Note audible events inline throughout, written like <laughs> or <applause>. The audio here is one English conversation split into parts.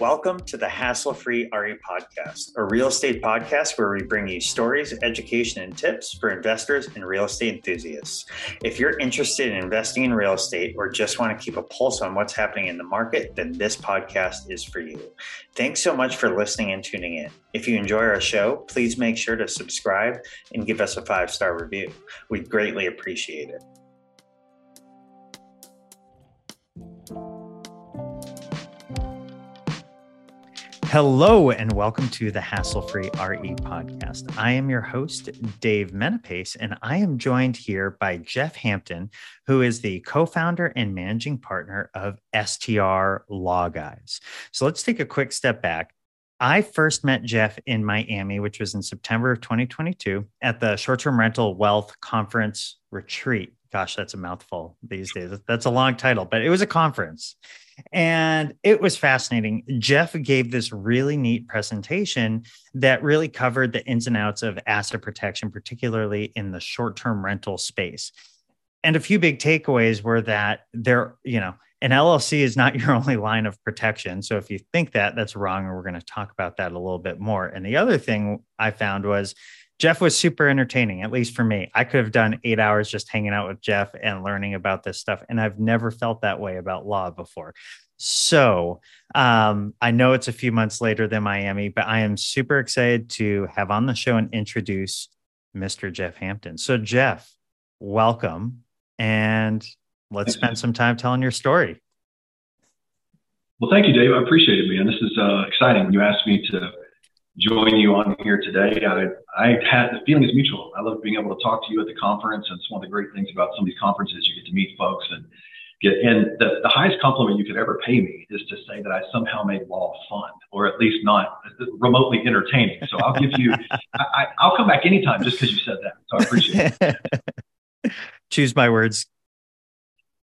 Welcome to the Hassle Free RE Podcast, a real estate podcast where we bring you stories, education, and tips for investors and real estate enthusiasts. If you're interested in investing in real estate or just want to keep a pulse on what's happening in the market, then this podcast is for you. Thanks so much for listening and tuning in. If you enjoy our show, please make sure to subscribe and give us a five star review. We'd greatly appreciate it. Hello, and welcome to the Hassle Free RE podcast. I am your host, Dave Menapace, and I am joined here by Jeff Hampton, who is the co founder and managing partner of STR Law Guys. So let's take a quick step back. I first met Jeff in Miami, which was in September of 2022 at the short term rental wealth conference retreat. Gosh, that's a mouthful these days. That's a long title, but it was a conference. And it was fascinating. Jeff gave this really neat presentation that really covered the ins and outs of asset protection, particularly in the short term rental space. And a few big takeaways were that there, you know, an LLC is not <laughs> your only line of protection. So if you think that, that's wrong. And we're going to talk about that a little bit more. And the other thing I found was Jeff was super entertaining, at least for me. I could have done eight hours just hanging out with Jeff and learning about this stuff. And I've never felt that way about law before. So um, I know it's a few months later than Miami, but I am super excited to have on the show and introduce Mr. Jeff Hampton. So, Jeff, welcome. And let's spend some time telling your story. Well, thank you, Dave. I appreciate it, man. This is uh, exciting. You asked me to join you on here today. I, I had the feeling is mutual. I love being able to talk to you at the conference. And it's one of the great things about some of these conferences. You get to meet folks and get, and the, the highest compliment you could ever pay me is to say that I somehow made law fun or at least not remotely entertaining. So I'll give you, I, I'll come back anytime just because you said that. So I appreciate it. <laughs> Choose my words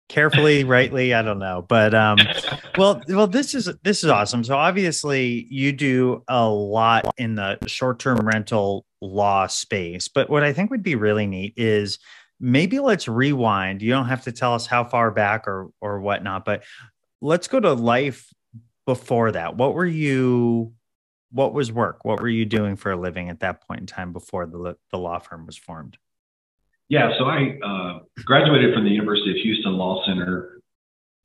carefully <laughs> rightly i don't know but um <laughs> well well this is this is awesome. So obviously you do a lot in the short-term rental law space but what i think would be really neat is maybe let's rewind. You don't have to tell us how far back or or whatnot but let's go to life before that. What were you what was work? What were you doing for a living at that point in time before the, the law firm was formed yeah, so I uh, graduated from the University of Houston Law Center,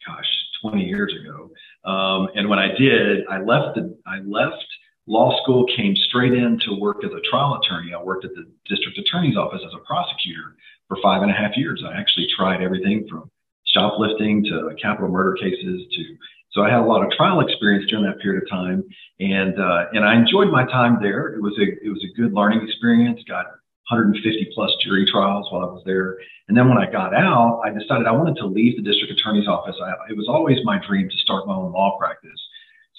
gosh, 20 years ago. Um, and when I did, I left the, I left law school, came straight in to work as a trial attorney. I worked at the district attorney's office as a prosecutor for five and a half years. I actually tried everything from shoplifting to capital murder cases to so I had a lot of trial experience during that period of time, and uh, and I enjoyed my time there. It was a it was a good learning experience. Got 150 plus jury trials while I was there. And then when I got out, I decided I wanted to leave the district attorney's office. I, it was always my dream to start my own law practice.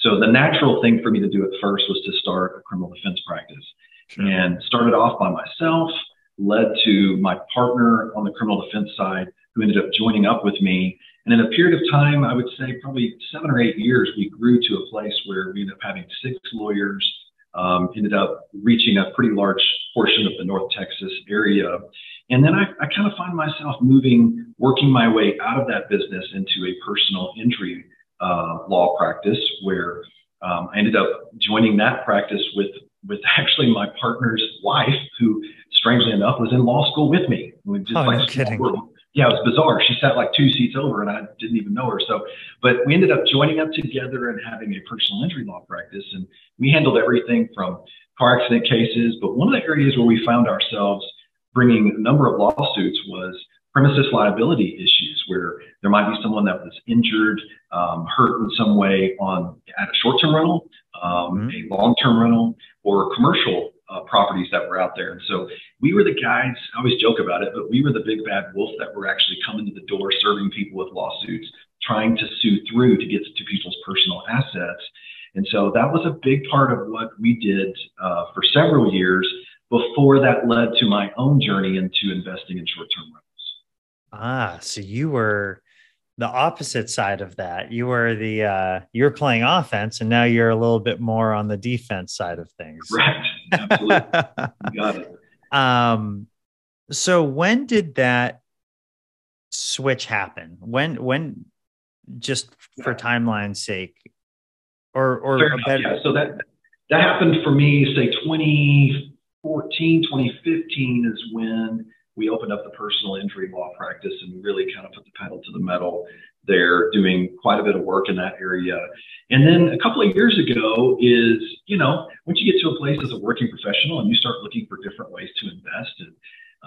So the natural thing for me to do at first was to start a criminal defense practice sure. and started off by myself, led to my partner on the criminal defense side who ended up joining up with me. And in a period of time, I would say probably seven or eight years, we grew to a place where we ended up having six lawyers, um, ended up reaching a pretty large portion of the North Texas area. And then I, I kind of find myself moving, working my way out of that business into a personal injury uh, law practice where um, I ended up joining that practice with, with <laughs> actually my partner's wife, who strangely enough was in law school with me. We just oh, like no kidding. Yeah, it was bizarre. She sat like two seats over and I didn't even know her. So, but we ended up joining up together and having a personal injury law practice. And we handled everything from car accident cases. But one of the areas where we found ourselves bringing a number of lawsuits was premises liability issues, where there might be someone that was injured, um, hurt in some way on at a short-term rental, um, mm-hmm. a long-term rental, or commercial uh, properties that were out there. And so we were the guys. I always joke about it, but we were the big bad wolf that were actually coming to the door, serving people with lawsuits, trying to sue through to get to people's personal assets. And so that was a big part of what we did uh, for several years before that led to my own journey into investing in short term rentals. Ah, so you were the opposite side of that. You were the uh, you're playing offense, and now you're a little bit more on the defense side of things. Right. Absolutely. <laughs> got it. Um, so when did that switch happen? When when just for timeline's sake, or or enough, yeah. So that that happened for me, say 2014, 2015 is when we opened up the personal injury law practice and really kind of put the pedal to the metal there, doing quite a bit of work in that area. And then a couple of years ago is, you know, once you get to a place as a working professional and you start looking for different ways to invest, and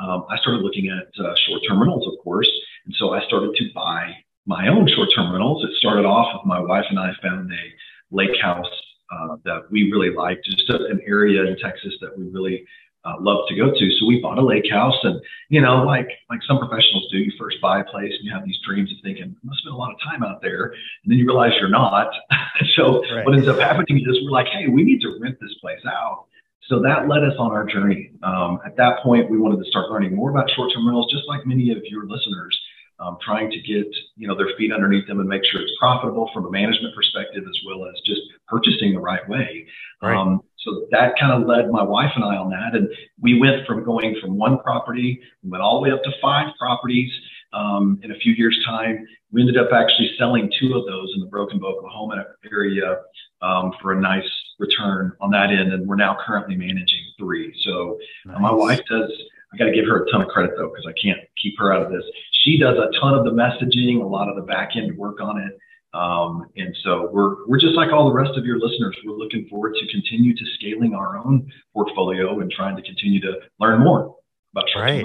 um, I started looking at uh, short-term rentals, of course, and so I started to buy my own short-term rentals. It started off with my wife and I found a lake house uh, that we really liked, just an area in Texas that we really uh, love to go to. So we bought a lake house, and you know, like like some professionals do, you first buy a place and you have these dreams of thinking, I must spend a lot of time out there, and then you realize you're not. <laughs> so right. what ends up happening is we're like, hey, we need to rent this place out. So that led us on our journey. Um, at that point, we wanted to start learning more about short-term rentals, just like many of your listeners. Um, trying to get you know their feet underneath them and make sure it's profitable from a management perspective as well as just purchasing the right way. Right. Um, so that kind of led my wife and I on that. And we went from going from one property, we went all the way up to five properties um, in a few years' time. We ended up actually selling two of those in the Broken Bow, Oklahoma area um, for a nice return on that end. And we're now currently managing three. So nice. uh, my wife does, I got to give her a ton of credit though, because I can't keep her out of this. She does a ton of the messaging, a lot of the back end work on it. Um, and so we're we're just like all the rest of your listeners. We're looking forward to continue to scaling our own portfolio and trying to continue to learn more about right,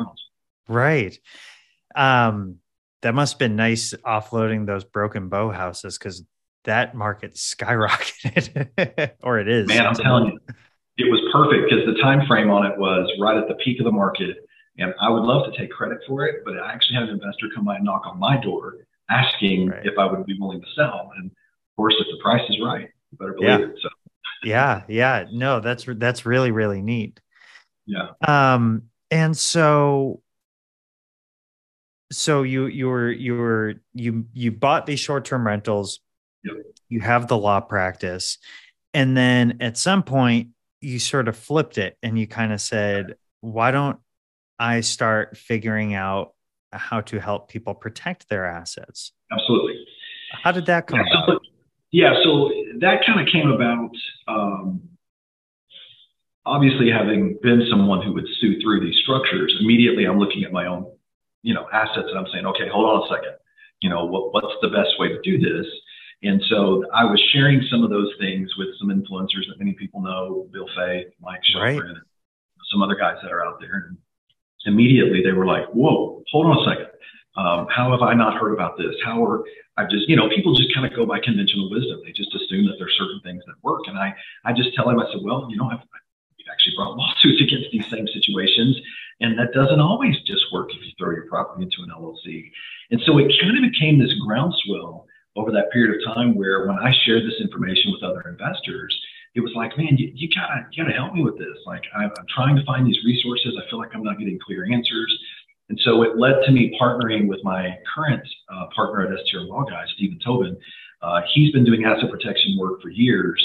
right. Um, that must have been nice offloading those broken bow houses because that market skyrocketed, <laughs> or it is. Man, I'm telling you, it was perfect because the time frame on it was right at the peak of the market. And I would love to take credit for it, but I actually had an investor come by and knock on my door asking right. if I would be willing to sell. And of course, if the price is right, you better believe yeah. it. So <laughs> yeah, yeah, no, that's that's really really neat. Yeah. Um, and so so you you were you were you you bought these short-term rentals yep. you have the law practice and then at some point you sort of flipped it and you kind of said why don't i start figuring out how to help people protect their assets. Absolutely. How did that come yeah, about? Yeah, so that kind of came about. Um, obviously, having been someone who would sue through these structures, immediately I'm looking at my own, you know, assets, and I'm saying, okay, hold on a second. You know, what, what's the best way to do this? And so I was sharing some of those things with some influencers that many people know, Bill Faeth, Mike Shelfrin, right. and some other guys that are out there. And immediately they were like, whoa, hold on a second. Um, how have I not heard about this? How are I just, you know, people just kind of go by conventional wisdom. They just assume that there's certain things that work. And I, I just tell them, I said, well, you know, I've, I've actually brought lawsuits <laughs> against these same situations. And that doesn't always just work if you throw your property into an LLC. And so it kind of became this groundswell over that period of time where when I shared this information with other investors, it was like, man, you, you gotta you gotta help me with this. Like I'm, I'm trying to find these resources. I feel like I'm not getting clear answers. And so it led to me partnering with my current uh, partner at STR Law Guy, Stephen Tobin. Uh, he's been doing asset protection work for years,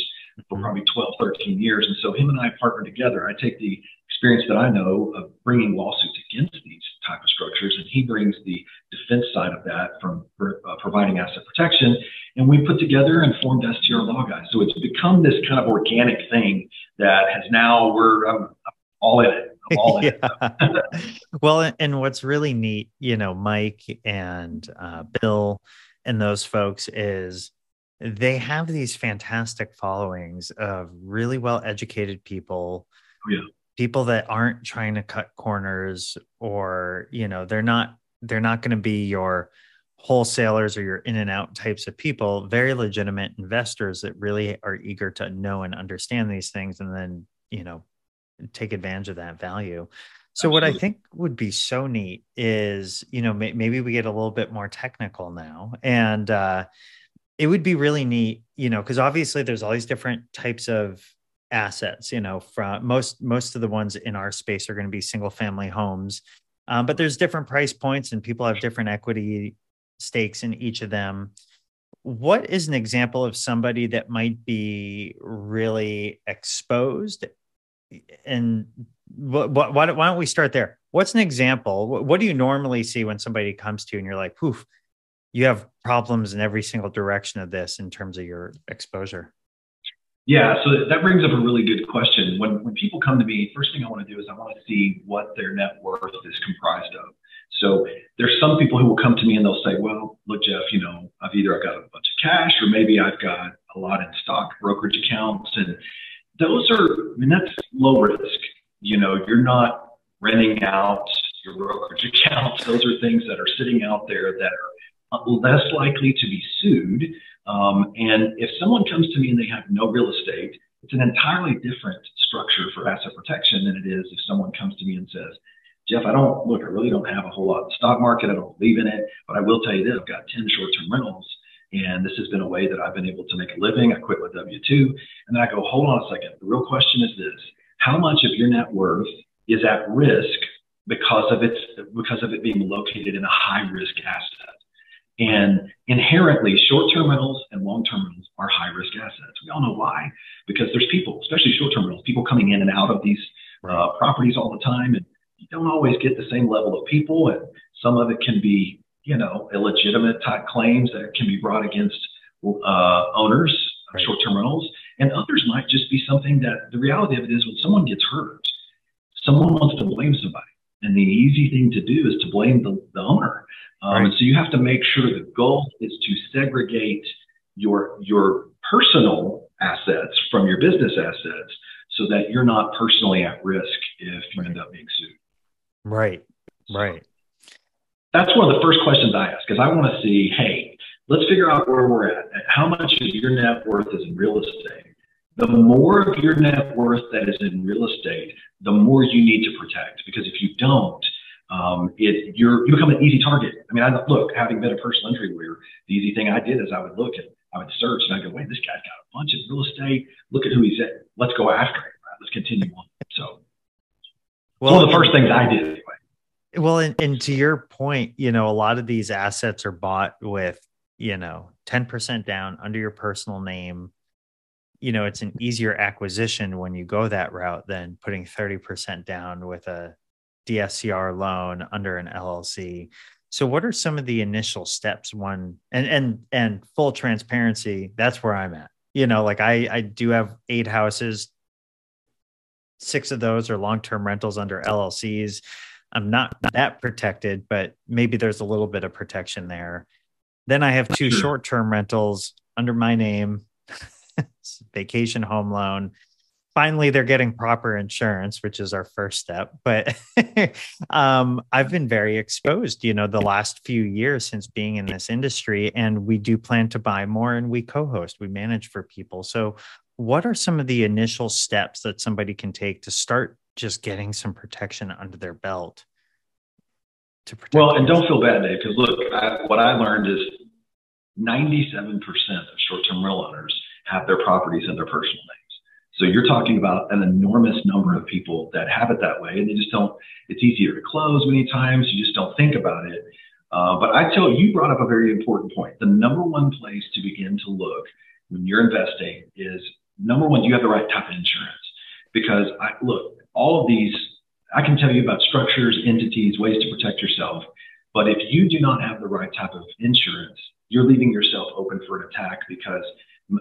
for mm-hmm. probably 12, 13 years. And so him and I partner together. I take the experience that I know of bringing lawsuits against these type of structures, and he brings the defense side of that from uh, providing asset protection. And we put together and formed STR Law Guys. So it's become this kind of organic thing that has now we're um, all in it. All in <laughs> it. well, and what's really neat, you know, Mike and uh, Bill and those folks is they have these fantastic followings of really well educated people. Oh, yeah people that aren't trying to cut corners or you know they're not they're not going to be your wholesalers or your in and out types of people. Very legitimate investors that really are eager to know and understand these things and then you know take advantage of that value. So Absolutely. what i think would be so neat is you know may- maybe we get a little bit more technical now. And uh it would be really neat you know because obviously there's all these different types of assets you know from most most of the ones in our space are going to be single family homes. Um, but there's different price points and people have different equity stakes in each of them. What is an example of somebody that might be really exposed? And what, what, why, why don't we start there? What's an example? What, what do you normally see when somebody comes to you and you're like poof you have problems in every single direction of this in terms of your exposure Yeah, so that brings up a really good question. When when people come to me, first thing I want to do is I want to see what their net worth is comprised of. So there's some people who will come to me and they'll say, "Well, look, Jeff, you know, I've either I've got a bunch of cash or maybe I've got a lot in stock brokerage accounts." And those are, I mean, that's low risk. You know, you're not renting out your brokerage <laughs> accounts. Those are things that are sitting out there that are less likely to be sued um, and if someone comes to me and they have no real estate, it's an entirely different structure for asset protection than it is if someone comes to me and says, Jeff, I don't look, I really don't have a whole lot in the stock market. I don't believe in it, but I will tell you this, I've got 10 short-term rentals and this has been a way that I've been able to make a living. I quit with W-2 and then I go, hold on a second. The real question is this, how much of your net worth is at risk because of its, because of it being located in a high risk asset? And inherently, short term rentals and long term rentals are high risk assets. We all know why, because there's people, especially short term rentals, people coming in and out of these uh, properties all the time. And you don't always get the same level of people. And some of it can be, you know, illegitimate type claims that can be brought against uh, owners of right. short term rentals. And others might just be something that the reality of it is when someone gets hurt, someone wants to blame somebody. And the easy thing to do is to blame the, the owner. Um, right. And so you have to make sure the goal is to segregate your your personal assets from your business assets so that you're not personally at risk if you right. end up being sued. Right. Right. that's one of the first questions I ask because I want to see, hey, let's figure out where we're at. How much of your net worth is in real estate? The more of your net worth that is in real estate, the more you need to protect. Because if you don't, um, it you're you become an easy target. I mean, I look having been a personal injury lawyer, the easy thing I did is I would look at I would search and I go, wait, this guy's got a bunch of real estate. Look at who he's at. Let's go after him. Right? Let's continue on. So, well, one of the first things I did anyway. Well, and, and to your point, you know, a lot of these assets are bought with you know 10% down under your personal name you know it's an easier acquisition when you go that route than putting 30% down with a DSCR loan under an LLC. So what are some of the initial steps one and and and full transparency, that's where I'm at. You know, like I I do have 8 houses. 6 of those are long-term rentals under LLCs. I'm not that protected, but maybe there's a little bit of protection there. Then I have two short-term rentals under my name. <laughs> vacation home loan. Finally they're getting proper insurance which is our first step but <laughs> um, i've been very exposed you know the last few years since being in this industry and we do plan to buy more and we co-host we manage for people. So what are some of the initial steps that somebody can take to start just getting some protection under their belt to protect well and don't feel bad dave because look I, what i learned is 97% of short-term rental owners have their properties in their personal names. so you're talking about an enormous number of people that have it that way, and they just don't. It's easier to close many times. You just don't think about it. Uh, but I tell you, you brought up a very important point. The number one place to begin to look when you're investing is number one, do you have the right type of insurance? Because I look, all of these, I can tell you about structures, entities, ways to protect yourself. But if you do not have the right type of insurance, you're leaving yourself open for an attack because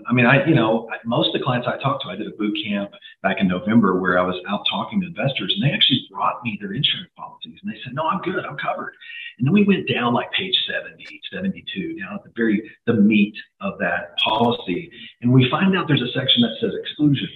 I mean, I, you know, most of the clients I talked to, I did a boot camp back in November where I was out talking to investors and they actually brought me their insurance policies and they said, no, I'm good. I'm covered. And then we went down like page 70, 72, down at the very, the meat of that policy. And we find out there's a section that says exclusions.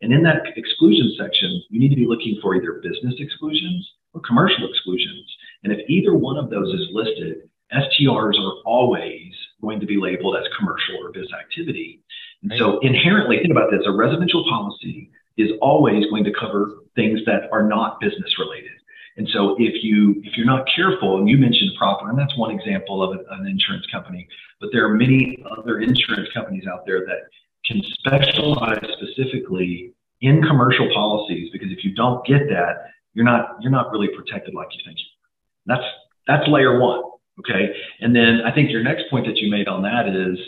And in that exclusion section, you need to be looking for either business exclusions or commercial exclusions. And if either one of those is listed, STRs are always going to be labeled as commercial or business activity. And so inherently, think about this, a residential policy is always going to cover things that are not business related. And so if you if you're not careful, and you mentioned proper, and that's one example of an insurance company, but there are many other insurance companies out there that can specialize specifically in commercial policies because if you don't get that, you're not you're not really protected like you think. That's that's layer one. Okay. And then I think your next point that you made on that is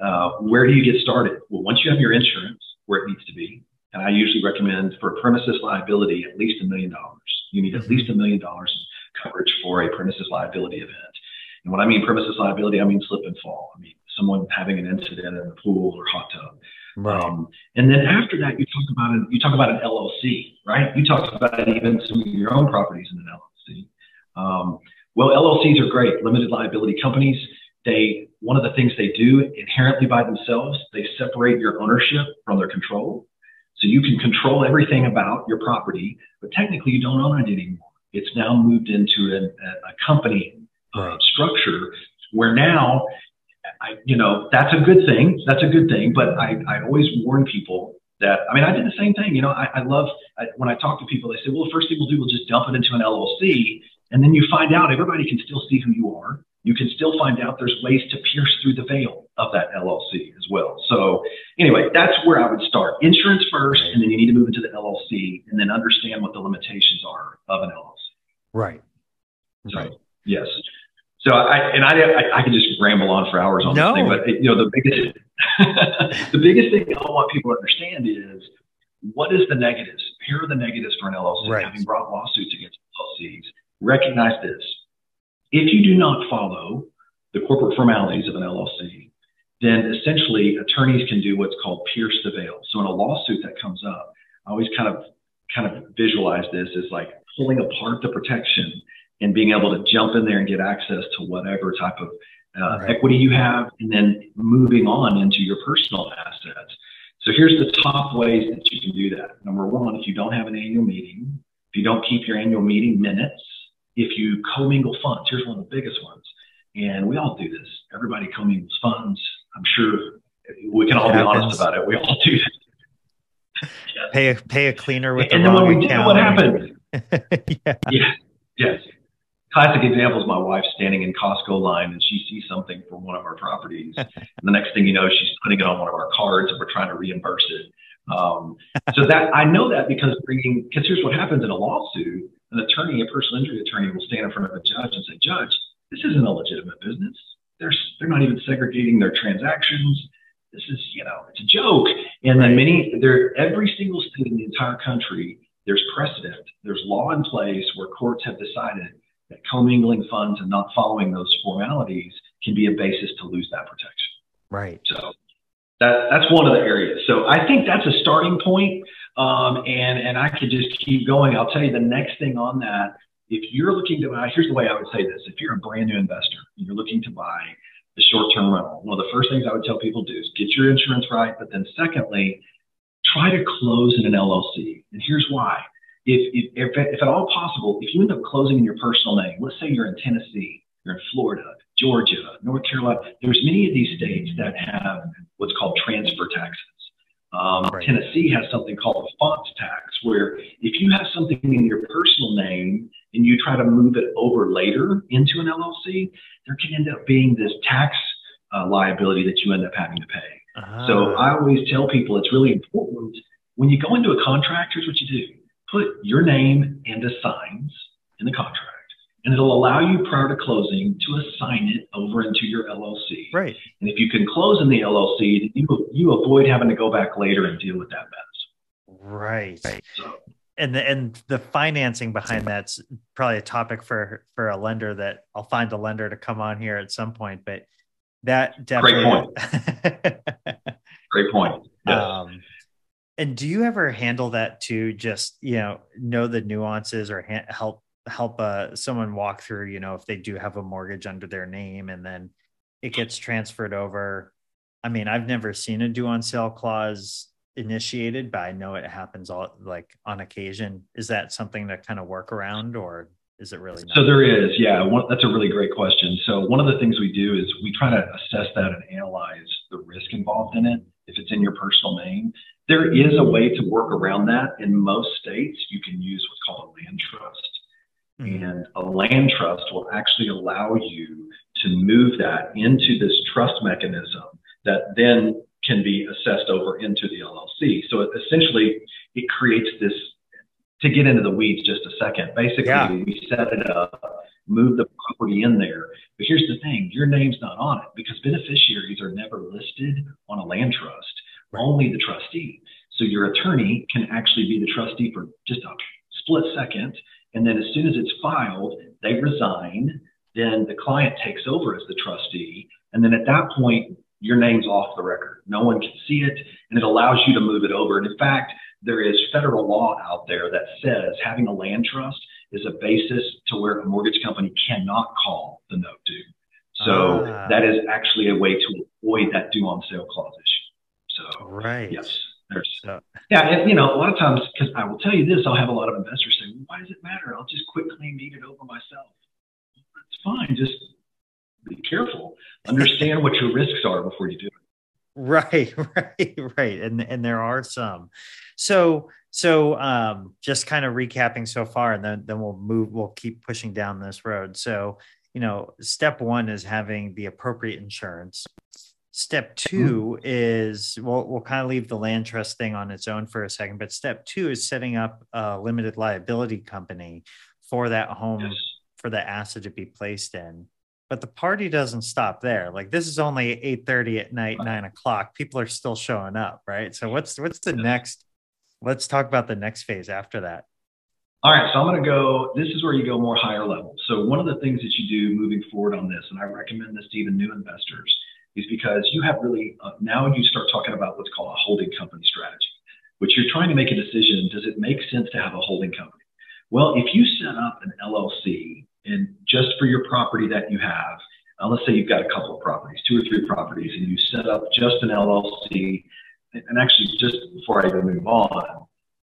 uh, where do you get started? Well, once you have your insurance where it needs to be, and I usually recommend for premises liability at least a million dollars. You need at least a million dollars in coverage for a premises liability event. And when I mean premises liability, I mean slip and fall. I mean someone having an incident in the pool or hot tub. Right. Um, and then after that, you talk about an, you talk about an LLC, right? You talk about even some of your own properties in an LLC. Um, well, LLCs are great, limited liability companies. They one of the things they do inherently by themselves, they separate your ownership from their control. So you can control everything about your property, but technically you don't own it anymore. It's now moved into a, a company uh, structure where now, I, you know, that's a good thing. That's a good thing. But I, I always warn people that, I mean, I did the same thing. You know, I, I love I, when I talk to people, they say, well, the first thing we'll do, we'll just dump it into an LLC. And then you find out everybody can still see who you are you can still find out there's ways to pierce through the veil of that LLC as well. So anyway, that's where I would start. Insurance first, and then you need to move into the LLC and then understand what the limitations are of an LLC. Right. So, right. Yes. So I and I, I, I could just ramble on for hours on no. this thing, but you know the biggest <laughs> the biggest thing I want people to understand is what is the negatives? Here are the negatives for an LLC. Right. Having brought lawsuits against LLCs, recognize this: if you do not follow the corporate formalities of an LLC, then essentially attorneys can do what's called pierce the veil. So in a lawsuit that comes up, I always kind of kind of visualize this as like pulling apart the protection and being able to jump in there and get access to whatever type of uh, right. equity you have, and then moving on into your personal assets. So here's the top ways that you can do that. Number one, if you don't have an annual meeting, if you don't keep your annual meeting minutes, if you commingle funds, here's one of the biggest ones. And we all do this. Everybody commingles funds. I'm sure we can all be honest about it. We all do yes. <laughs> Pay a pay a cleaner with and the then wrong when we account. what happened? <laughs> yeah. yeah. Yes. Classic example is my wife standing in Costco line and she sees something from one of our properties. <laughs> and the next thing you know, she's putting it on one of our cards and we're trying to reimburse it. Um, so that I know that because bringing, because here's what happens in a lawsuit an attorney, a personal injury attorney, will stand in front of a judge and say, Judge, this isn't a legitimate business. They're, they're not even segregating their transactions. This is, you know, it's a joke. And then many, there, every single state in the entire country, there's precedent, there's law in place where courts have decided that commingling funds and not following those formalities can be a basis to lose that protection. Right. So that, that's one of the areas. So I think that's a starting point. Um, and, and I could just keep going. I'll tell you the next thing on that. If you're looking to buy, here's the way I would say this. If you're a brand new investor and you're looking to buy the short term rental, one of the first things I would tell people to do is get your insurance right. But then secondly, try to close in an LLC. And here's why. If, if, if, if at all possible, if you end up closing in your personal name, let's say you're in Tennessee, you're in Florida, Georgia, North Carolina, there's many of these states that have what's called transfer taxes. Um, right. Tennessee has something called a fonts tax, where if you have something in your personal name and you try to move it over later into an LLC, there can end up being this tax uh, liability that you end up having to pay. Uh-huh. So I always tell people it's really important when you go into a contract. Here's what you do: put your name and assigns in the contract and it'll allow you prior to closing to assign it over into your LLC. Right. And if you can close in the LLC, you, you avoid having to go back later and deal with that mess. Right. So, and the and the financing behind that's probably a topic for for a lender that I'll find a lender to come on here at some point. But that definitely great point. <laughs> great point. Yes. Um, and do you ever handle that to just you know know the nuances or ha- help help uh, someone walk through, you know, if they do have a mortgage under their name and then it gets transferred over. I mean, I've never seen a due on sale clause initiated, but I know it happens all like on occasion. Is that something to kind of work around or is it really? Not? So there is, yeah. One, that's a really great question. So one of the things we do is we try to assess that and analyze the risk involved in it. If it's in your personal name, there is a way to work around that. In most states, you can use what's called a land trust. Mm-hmm. And a land trust will actually allow you to move that into this trust mechanism that then can be assessed over into the LLC. So it, essentially, it creates this. To get into the weeds just a second, basically, yeah. we set it up, move the property in there. But here's the thing your name's not on it because beneficiaries are never listed on a land trust, right. only the trustee. So your attorney can actually be the trustee for just a split second and then as soon as it's filed, they resign. Then the client takes over as the trustee. And then at that point, your name's off the record. No one can see it, and it allows you to move it over. And in fact, there is federal law out there that says having a land trust is a basis to where a mortgage company cannot call the note due. So ah. that is actually a way to avoid that due on sale clause issue. So right, yes, there's so. yeah, and you know a lot of times because I will tell you this, I'll have a lot of investors say, well, "Why does it matter? I'll just quick claim deed it over myself." It's fine, just be careful. Understand what your risks are before you do it. Right, <laughs> right, right. And and there are some. So so um just kind of recapping so far and then then we'll move we'll keep pushing down this road. So, you know, step 1 is having the appropriate insurance. Step 2 mm-hmm. is we'll we'll kind of leave the land trust thing on its own for a second, but step 2 is setting up a limited liability company for that home yes. for the asset to be placed in. But the party doesn't stop there. Like this is only 8 30 at night 9 o'clock. People are still showing up right? So what's what's the next let's talk about the next phase after that. All right so i'm going to go this is where you go more higher level. So one of the things that you do moving forward on this and i recommend this to even new investors is because you have really uh, now you start talking about what's called a holding company strategy which you're trying to make a decision does it make sense to have a holding company well if you set up an llc and just for your property that you have, uh, let's say you've got a couple of properties, two or three properties, and you set up just an LLC. And actually, just before I even move on,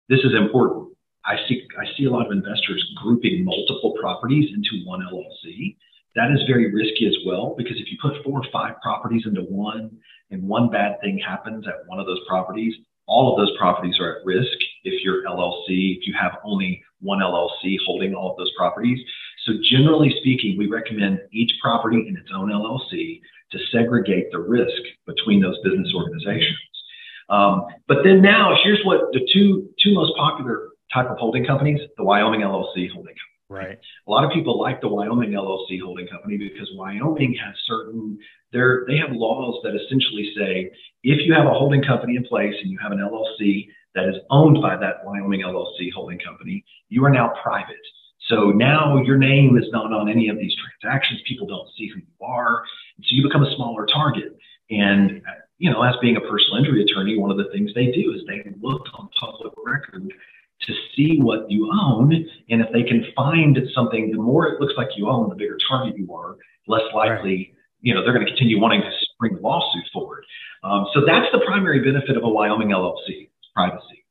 this is important. I see I see a lot of investors grouping multiple properties into one LLC. That is very risky as well because if you put four or five properties into one and one bad thing happens at one of those properties, all of those properties are at risk if your LLC, if you have only one LLC holding all of those properties. So generally speaking, we recommend each property in its own LLC to segregate the risk between those business organizations. Um, but then now, here's what the two two most popular type of holding companies: the Wyoming LLC holding company. Right. A lot of people like the Wyoming LLC holding company because Wyoming has certain there they have laws that essentially say if you have a holding company in place and you have an LLC that is owned by that Wyoming LLC holding company, you are now private. So now your name is not on any of these transactions. People don't see who you are. So you become a smaller target. And, you know, as being a personal injury attorney, one of the things they do is they look on public record to see what you own. And if they can find something, the more it looks like you own, the bigger target you are, less likely, right. you know, they're going to continue wanting to bring the lawsuit forward. Um, so that's the primary benefit of a Wyoming LLC, privacy.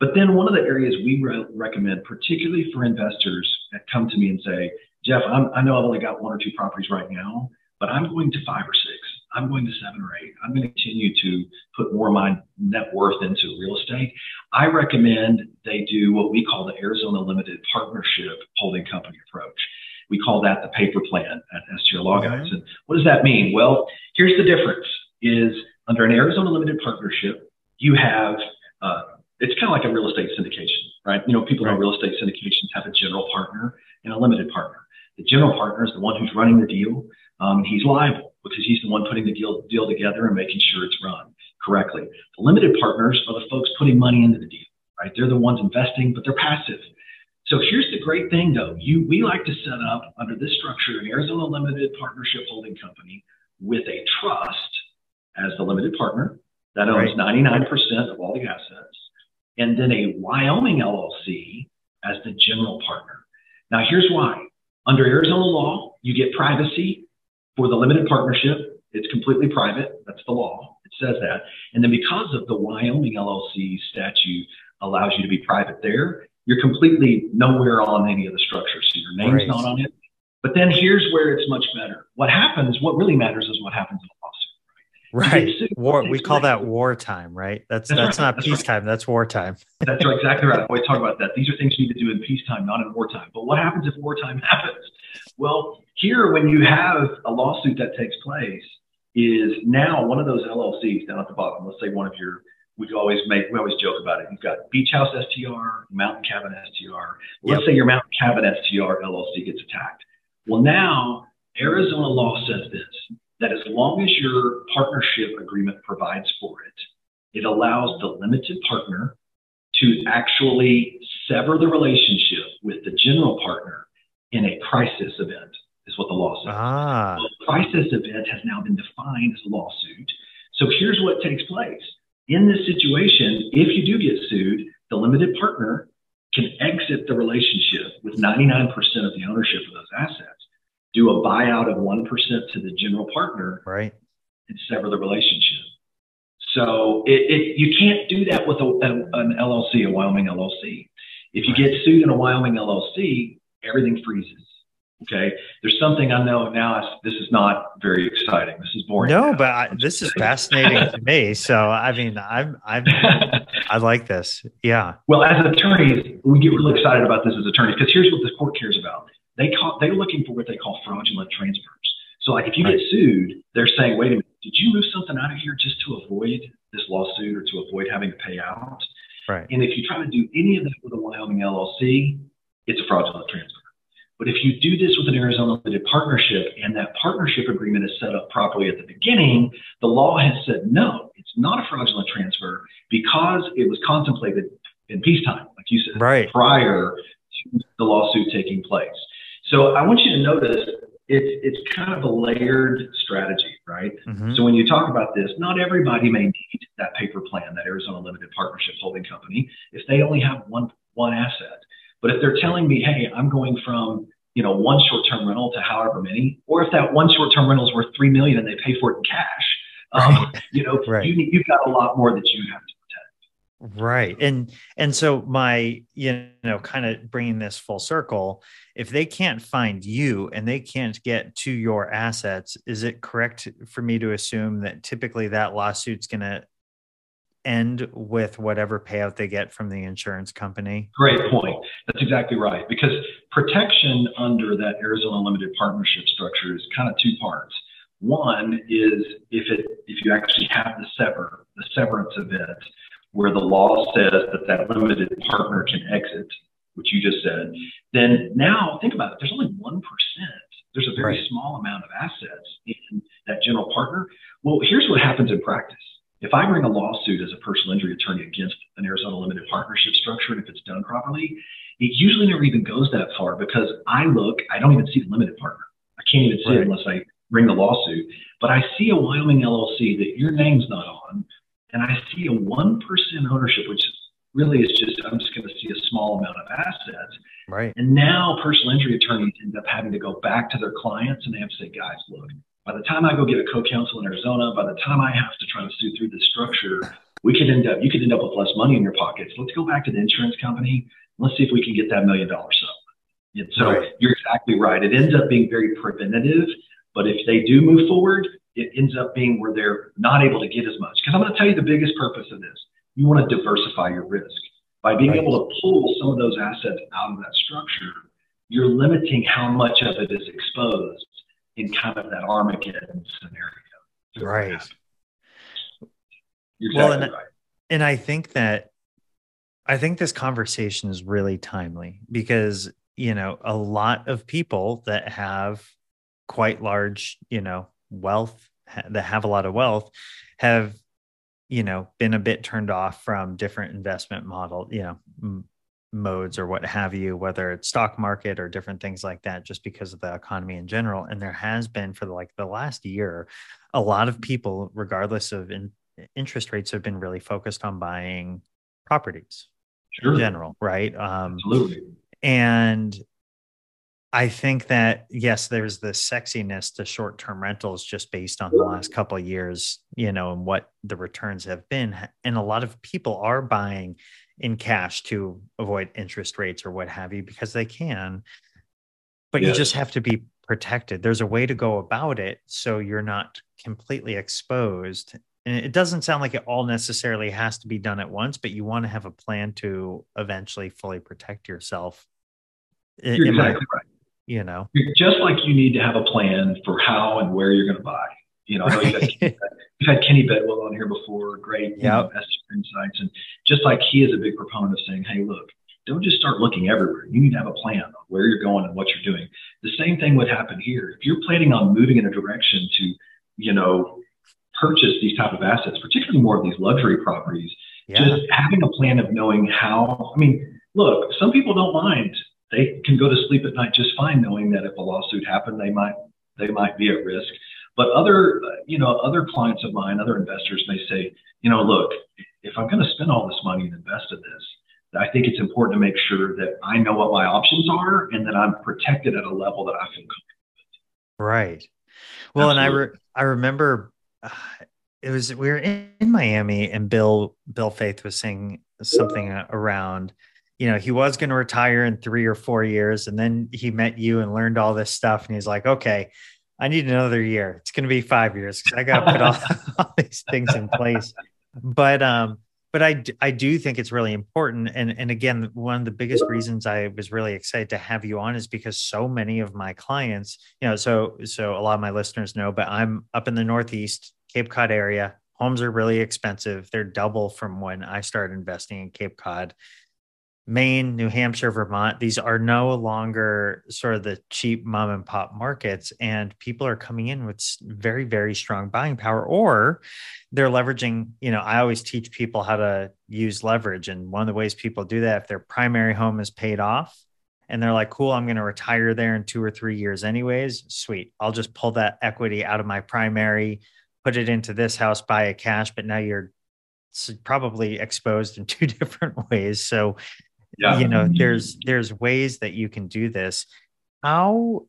But then one of the areas we re- recommend, particularly for investors that come to me and say, Jeff, I'm, i know I've only got one or two properties right now, but I'm going to five or six. I'm going to seven or eight. I'm going to continue to put more of my net worth into real estate. I recommend they do what we call the Arizona Limited Partnership Holding Company approach. We call that the paper plan at STR Law Guys. Mm-hmm. And what does that mean? Well, here's the difference is under an Arizona Limited Partnership, you have uh, it's kind of like a real estate syndication, right? You know, people right. know real estate syndications have a general partner and a limited partner. The general partner is the one who's running the deal. Um, he's liable because he's the one putting the deal, deal together and making sure it's run correctly. The limited partners are the folks putting money into the deal, right? They're the ones investing, but they're passive. So here's the great thing though. You, we like to set up under this structure an Arizona Limited Partnership Holding Company with a trust as the limited partner that owns right. 99% of all the assets and then a Wyoming LLC as the general partner. Now, here's why. Under Arizona law, you get privacy for the limited partnership. It's completely private. That's the law. It says that. And then because of the Wyoming LLC statute allows you to be private there, you're completely nowhere on any of the structures. So your name's right. not on it. But then here's where it's much better. What happens, what really matters is what happens Right. War. We call that wartime, right? That's that's, that's right. not that's peacetime. Right. That's wartime. <laughs> that's right, exactly right. I always talk about that. These are things you need to do in peacetime, not in wartime. But what happens if wartime <laughs> happens? Well, here when you have a lawsuit that takes place, is now one of those LLCs down at the bottom. Let's say one of your we always make we always joke about it. You've got Beach House STR, Mountain Cabin STR. Let's yep. say your Mountain Cabin STR LLC gets attacked. Well, now Arizona law says this that as long as your partnership agreement provides for it, it allows the limited partner to actually sever the relationship with the general partner in a crisis event, is what the law says. Ah. crisis event has now been defined as a lawsuit. So here's what takes place. In this situation, if you do get sued, the limited partner can exit the relationship with 99% of the ownership of those assets, do a buyout of 1% to the general partner, right, and sever the relationship. So it, it, you can't do that with a, a, an LLC, a Wyoming LLC. If you get sued in a Wyoming LLC, everything freezes. Okay. There's something I know now. This is not very exciting. This is boring. No, now. but I, this is fascinating to me. So, I mean, I'm, I'm, I like this. Yeah. Well, as attorneys, we get really excited about this as attorneys because here's what the court cares about. They call, they're looking for what they call fraudulent transfers. So, like, if you right. get sued, they're saying, "Wait a minute, did you move something out of here just to avoid this lawsuit or to avoid having to pay out?" Right. And if you try to do any of that with a Wyoming LLC, it's a fraudulent transfer. But if you do this with an Arizona limited partnership and that partnership agreement is set up properly at the beginning, the law has said no, it's not a fraudulent transfer because it was contemplated in peacetime, like you said, right. prior to the lawsuit taking place. So I want you to notice it's it's kind of a layered strategy, right? Mm-hmm. So when you talk about this, not everybody may need that paper plan, that Arizona Limited Partnership Holding Company, if they only have one one asset. But if they're telling me, hey, I'm going from you know one short-term rental to however many, or if that one short-term rental is worth three million and they pay for it in cash, um, you know, <laughs> right. you, you've got a lot more that you have to. Right, and and so my you know kind of bringing this full circle, if they can't find you and they can't get to your assets, is it correct for me to assume that typically that lawsuit's going to end with whatever payout they get from the insurance company? Great point. That's exactly right. Because protection under that Arizona limited partnership structure is kind of two parts. One is if it if you actually have the sever, the severance event where the law says that that limited partner can exit, which you just said, then now think about it. There's only one percent. There's a very right. small amount of assets in that general partner. Well, here's what happens in practice if I bring a lawsuit as a personal injury attorney against an Arizona limited partnership structure, and if it's done properly, it usually never even goes that far because I look, I don't even see the limited partner. I can't even see right. it unless I bring the lawsuit. But I see a Wyoming LLC that your name's not on, and I see a 1% ownership, which really is just, I'm just going to see a small amount of assets. Right. And now personal injury attorneys end up having to go back to their clients and they have to say, guys, look, by the time I go get a co-counsel in Arizona, by the time I have to try to sue through the structure, we could end up, you could end up with less money in your pockets. Let's go back to the insurance company. Let's see if we can get that million dollar settlement. And so right. you're exactly right. It ends up being very preventative, but if they do move forward, it ends up being where they're not able to get as much. Because I'm going to tell you the biggest purpose of this. You want to diversify your risk. By being right. able to pull some of those assets out of that structure, you're limiting how much of it is exposed in kind of that Armageddon scenario. Right. You're well, and, right. and I think that I think this conversation is really timely because you know a lot of people that have quite large you know wealth that have a lot of wealth have you know been a bit turned off from different investment model you know modes or what have you, whether it's stock market or different things like that, just because of the economy in general. And there has been for like the last year, a lot of people, regardless of in, interest rates, have been really focused on buying properties sure. in general, right? Um, Absolutely. And I think that yes, there's the sexiness to short-term rentals just based on the last couple of years, you know, and what the returns have been. And a lot of people are buying in cash to avoid interest rates or what have you because they can. But yes. you just have to be protected. There's a way to go about it so you're not completely exposed. And it doesn't sound like it all necessarily has to be done at once but you want to have a plan to eventually fully protect yourself you're exactly. right you know just like you need to have a plan for how and where you're going to buy you know, I know you have We've had Kenny Bedwell on here before, great yep. know, insights. And just like he is a big proponent of saying, hey, look, don't just start looking everywhere. You need to have a plan on where you're going and what you're doing. The same thing would happen here. If you're planning on moving in a direction to, you know, purchase these type of assets, particularly more of these luxury properties, yeah. just having a plan of knowing how, I mean, look, some people don't mind. They can go to sleep at night just fine knowing that if a lawsuit happened, they might, they might be at risk. But other, you know, other clients of mine, other investors may say, you know, look, if I'm going to spend all this money and invest in this, I think it's important to make sure that I know what my options are and that I'm protected at a level that I feel comfortable with. Right. Well, Absolutely. and I re- I remember uh, it was we were in, in, Miami and Bill Bill Faeth was saying something around you know he was going to retire in 3 or 4 years and then he met you and learned all this stuff and he's like okay I need another year it's going to be 5 years cuz I got to put all, <laughs> <laughs> all these things in place but um but I, I do think it's really important. And, and again, one of the biggest reasons I was really excited to have you on is because so many of my clients, you know, so, so a lot of my listeners know, but I'm up in the Northeast Cape Cod area. Homes are really expensive. They're double from when I started investing in Cape Cod. Maine, New Hampshire, Vermont, these are no longer sort of the cheap mom and pop markets. And people are coming in with very, very strong buying power, or they're leveraging. You know, I always teach people how to use leverage. And one of the ways people do that, if their primary home is paid off and they're like, cool, I'm going to retire there in two or three years, anyways, sweet. I'll just pull that equity out of my primary, put it into this house, buy a cash. But now you're probably exposed in <laughs> two different ways. So yeah. you know there's there's ways that you can do this. How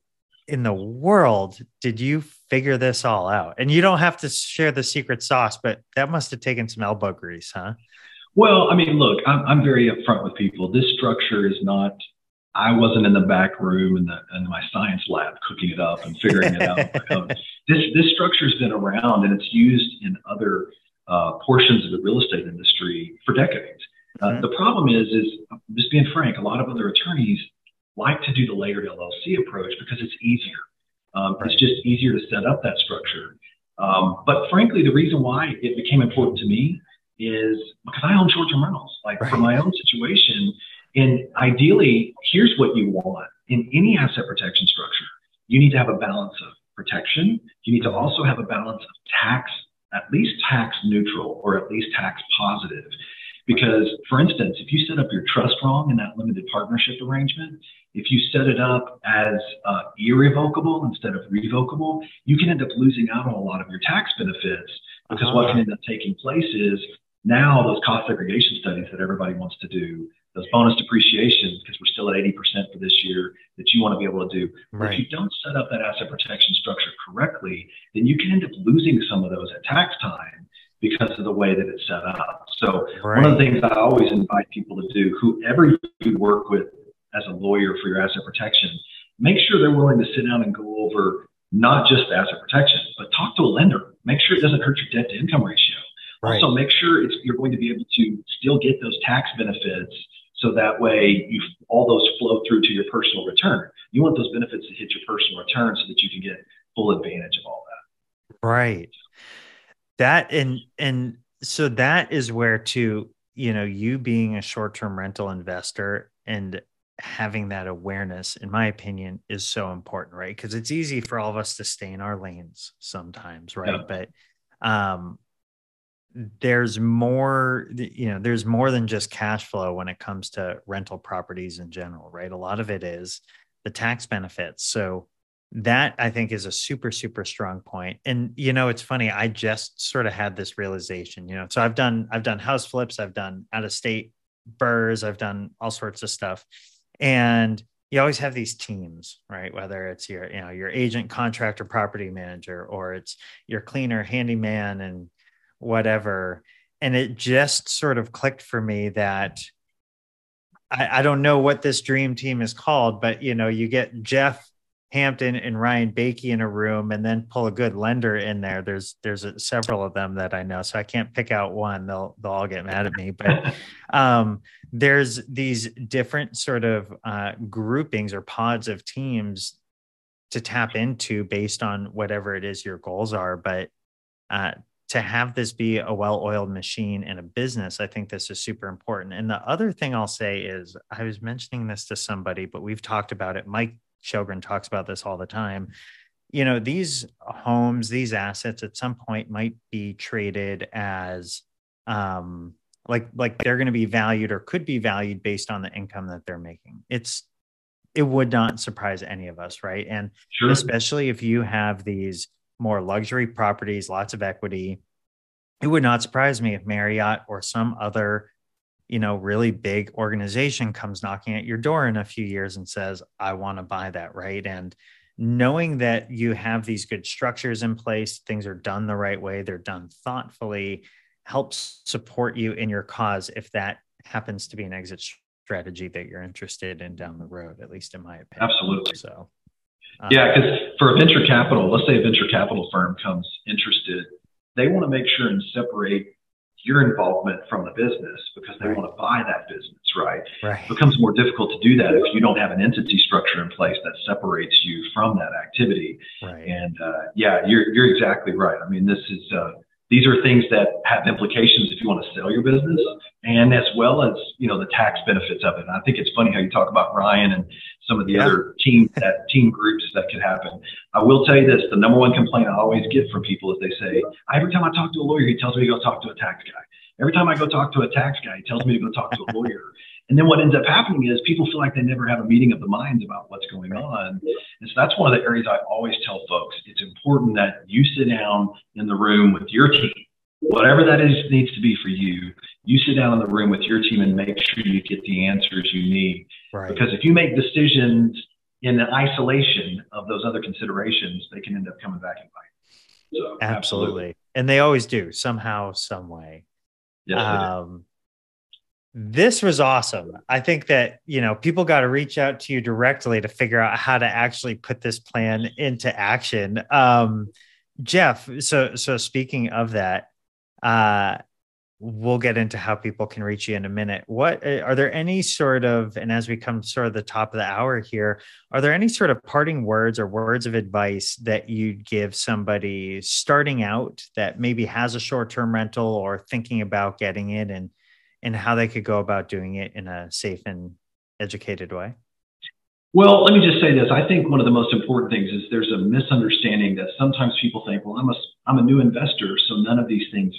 in the world did you figure this all out? And you don't have to share the secret sauce but that must have taken some elbow grease huh? Well i mean look i'm, I'm very upfront with people. This structure is not i wasn't in the back room in the in my science lab cooking it up and figuring it out. <laughs> This this structure has been around and it's used in other uh, portions of the real estate industry for decades uh, mm-hmm. the problem is, is just being frank, a lot of other attorneys like to do the layered LLC approach because it's easier. Um, right. It's just easier to set up that structure. Um, but frankly, the reason why it became important to me is because I own short-term rentals, like right. for my own situation. And ideally, here's what you want in any asset protection structure. You need to have a balance of protection. You need to also have a balance of tax, at least tax neutral or at least tax positive. Because, for instance, if you set up your trust wrong in that limited partnership arrangement, if you set it up as uh, irrevocable instead of revocable, you can end up losing out on a lot of your tax benefits because uh-huh. what can end up taking place is now those cost segregation studies that everybody wants to do, those bonus depreciation, because we're still at 80% for this year, that you want to be able to do. Right. If you don't set up that asset protection structure correctly, then you can end up losing some of those at tax time because of the way that it's set up. So right. one of the things I always invite people to do, whoever you work with as a lawyer for your asset protection, make sure they're willing to sit down and go over not just asset protection, but talk to a lender. Make sure it doesn't hurt your debt to income ratio. Right. Also, make sure you're going to be able to still get those tax benefits so that way you all those flow through to your personal return. You want those benefits to hit your personal return so that you can get full advantage of all that. Right that and and so that is where to you know you being a short-term rental investor and having that awareness in my opinion is so important right? Because it's easy for all of us to stay in our lanes sometimes right? Yeah. but um there's more you know there's more than just cash flow when it comes to rental properties in general right? A lot of it is the tax benefits. So that I think is a super, super strong point. And you know, it's funny, I just sort of had this realization, you know. So I've done I've done house flips, I've done out of state burrs, I've done all sorts of stuff. And you always have these teams, right? Whether it's your, you know, your agent, contractor, property manager, or it's your cleaner, handyman, and whatever. And it just sort of clicked for me that I, I don't know what this dream team is called, but you know, you get Jeff Hampton and Ryan Bakey in a room and then pull a good lender in there. There's there's a, several of them that I know, so I can't pick out one. They'll they'll all get mad at me. But <laughs> um, there's these different sort of uh, groupings or pods of teams to tap into based on whatever it is your goals are. But uh, to have this be a well-oiled machine and a business, I think this is super important. And the other thing I'll say is, I was mentioning this to somebody, but we've talked about it. Mike Sjogren talks about this all the time. You know, these homes, these assets at some point might be traded as um, like like they're going to be valued or could be valued based on the income that they're making. It's it would not surprise any of us, right? And sure. especially if you have these more luxury properties, lots of equity. It would not surprise me if Marriott or some other, you know, really big organization comes knocking at your door in a few years and says, I want to buy that. Right. And knowing that you have these good structures in place, things are done the right way, they're done thoughtfully, helps support you in your cause if that happens to be an exit strategy that you're interested in down the road, at least in my opinion. Absolutely. So, um, yeah, because for a venture capital, let's say a venture capital firm comes interested, they want to make sure and separate your involvement from the business because they right. want to buy that business, right? Right. It becomes more difficult to do that if you don't have an entity structure in place that separates you from that activity. Right. And uh, yeah, you're you're exactly right. I mean, this is uh, these are things that have implications if you want to sell your business, and as well as you know the tax benefits of it. And I think it's funny how you talk about Ryan and some of the yeah. other team that team groups that could happen. I will tell you this: the number one complaint I always get from people is they say, every time I talk to a lawyer, he tells me to go talk to a tax guy. Every time I go talk to a tax guy, he tells me to go talk to a lawyer. And then what ends up happening is people feel like they never have a meeting of the minds about what's going on. And so that's one of the areas I always tell folks. It's important that you sit down in the room with your team, whatever that is needs to be for you. You sit down in the room with your team and make sure you get the answers you need. Right. Because if you make decisions in the isolation of those other considerations, they can end up coming back and bite. So absolutely. absolutely. And they always do somehow, some way. Yes, um, this was awesome. I think that, you know, people got to reach out to you directly to figure out how to actually put this plan into action. Um, Jeff, so so speaking of that, uh we'll get into how people can reach you in a minute. What uh, are there any sort of, and as we come sort of the top of the hour here, are there any sort of parting words or words of advice that you'd give somebody starting out that maybe has a short term rental or thinking about getting it and and how they could go about doing it in a safe and educated way? Well, let me just say this. I think one of the most important things is there's a misunderstanding that sometimes people think, well, I'm a, I'm a new investor, so none of these things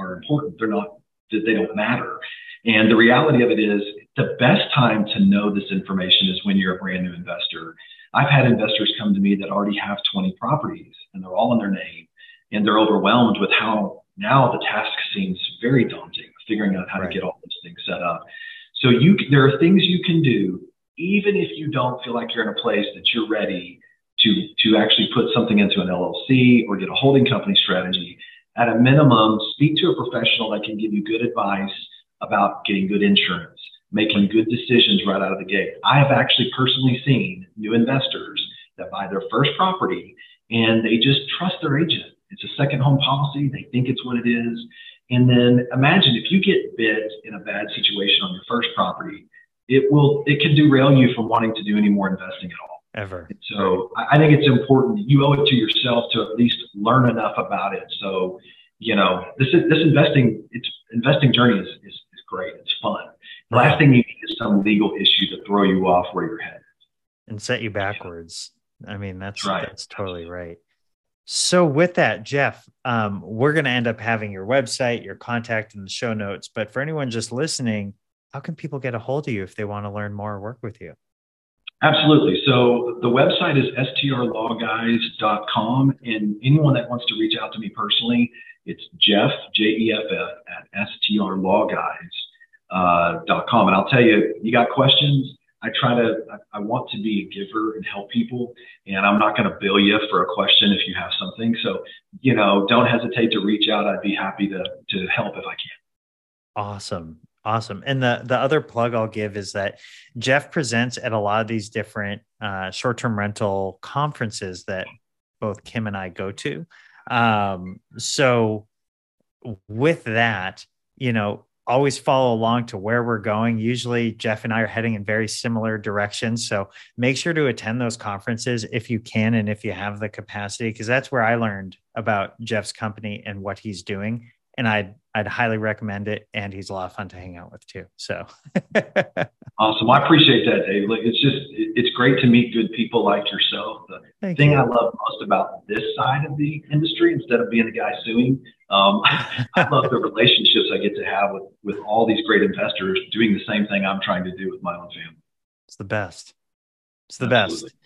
are important. They're not, they don't matter. And the reality of it is the best time to know this information is when you're a brand new investor. I've had investors come to me that already have 20 properties and they're all in their name and they're overwhelmed with how now the task seems very daunting, figuring out how right. to get all those things set up. So you, there are things you can do, even if you don't feel like you're in a place that you're ready to, to actually put something into an LLC or get a holding company strategy at a minimum, speak to a professional that can give you good advice about getting good insurance, making good decisions right out of the gate. I have actually personally seen new investors that buy their first property and they just trust their agent. It's a second home policy. They think it's what it is. And then imagine if you get bit in a bad situation on your first property, it will, it can derail you from wanting to do any more investing at all ever. So I think it's important that you owe it to yourself to at least learn enough about it. So, you know, this is this investing it's investing journey is, is, is great. It's fun. The last thing you need is some legal issue to throw you off where you're headed. And set you backwards. I mean, that's right. that's totally right. So with that, Jeff, um, we're going to end up having your website, your contact in the show notes. But for anyone just listening, how can people get a hold of you if they want to learn more or work with you? Absolutely. So the website is strlawguys.com. And anyone that wants to reach out to me personally, it's Jeff, J E F F, at strlawguys.com. Uh, and I'll tell you, you got questions. I try to, I, I want to be a giver and help people. And I'm not going to bill you for a question if you have something. So, you know, don't hesitate to reach out. I'd be happy to, to help if I can. Awesome. Awesome. And the the other plug I'll give is that Jeff presents at a lot of these different uh, short term rental conferences that both Kim and I go to. Um, so with that, you know, always follow along to where we're going. Usually, Jeff and I are heading in very similar directions. So make sure to attend those conferences if you can and if you have the capacity, because that's where I learned about Jeff's company and what he's doing and I'd I'd highly recommend it. And he's a lot of fun to hang out with too. So <laughs> awesome. I appreciate that, Dave. It's just it's great to meet good people like yourself. The Thank thing you. I love most about this side of the industry, instead of being the guy suing, um, <laughs> I love the relationships I get to have with with all these great investors doing the same thing I'm trying to do with my own family. It's the best. It's the Absolutely. best.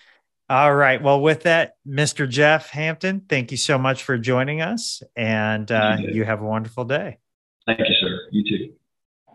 All right. Well, with that, Mr. Jeff Hampton, thank you so much for joining us, and uh, you, you have a wonderful day. Thank you, sir. You too.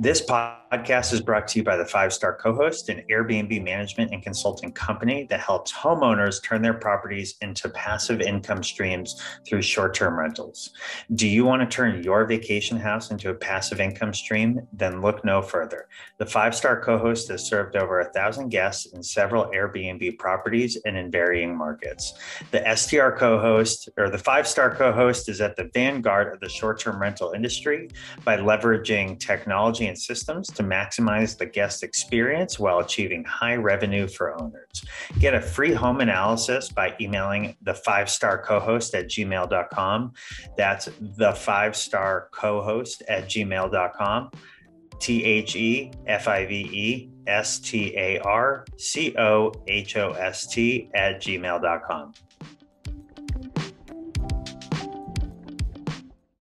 This podcast is brought to you by the Five Star Co host, an Airbnb management and consulting company that helps homeowners turn their properties into passive income streams through short term rentals. Do you want to turn your vacation house into a passive income stream? Then look no further. The Five Star Co host has served over a thousand guests in several Airbnb properties and in varying markets. The STR co host or the Five Star co host is at the vanguard of the short term rental industry by leveraging technology and systems to maximize the guest experience while achieving high revenue for owners. Get a free home analysis by emailing the five star co host at gmail.com. That's the five star co host at gmail.com. T H E F I V E S T A R C O H O S T at gmail.com.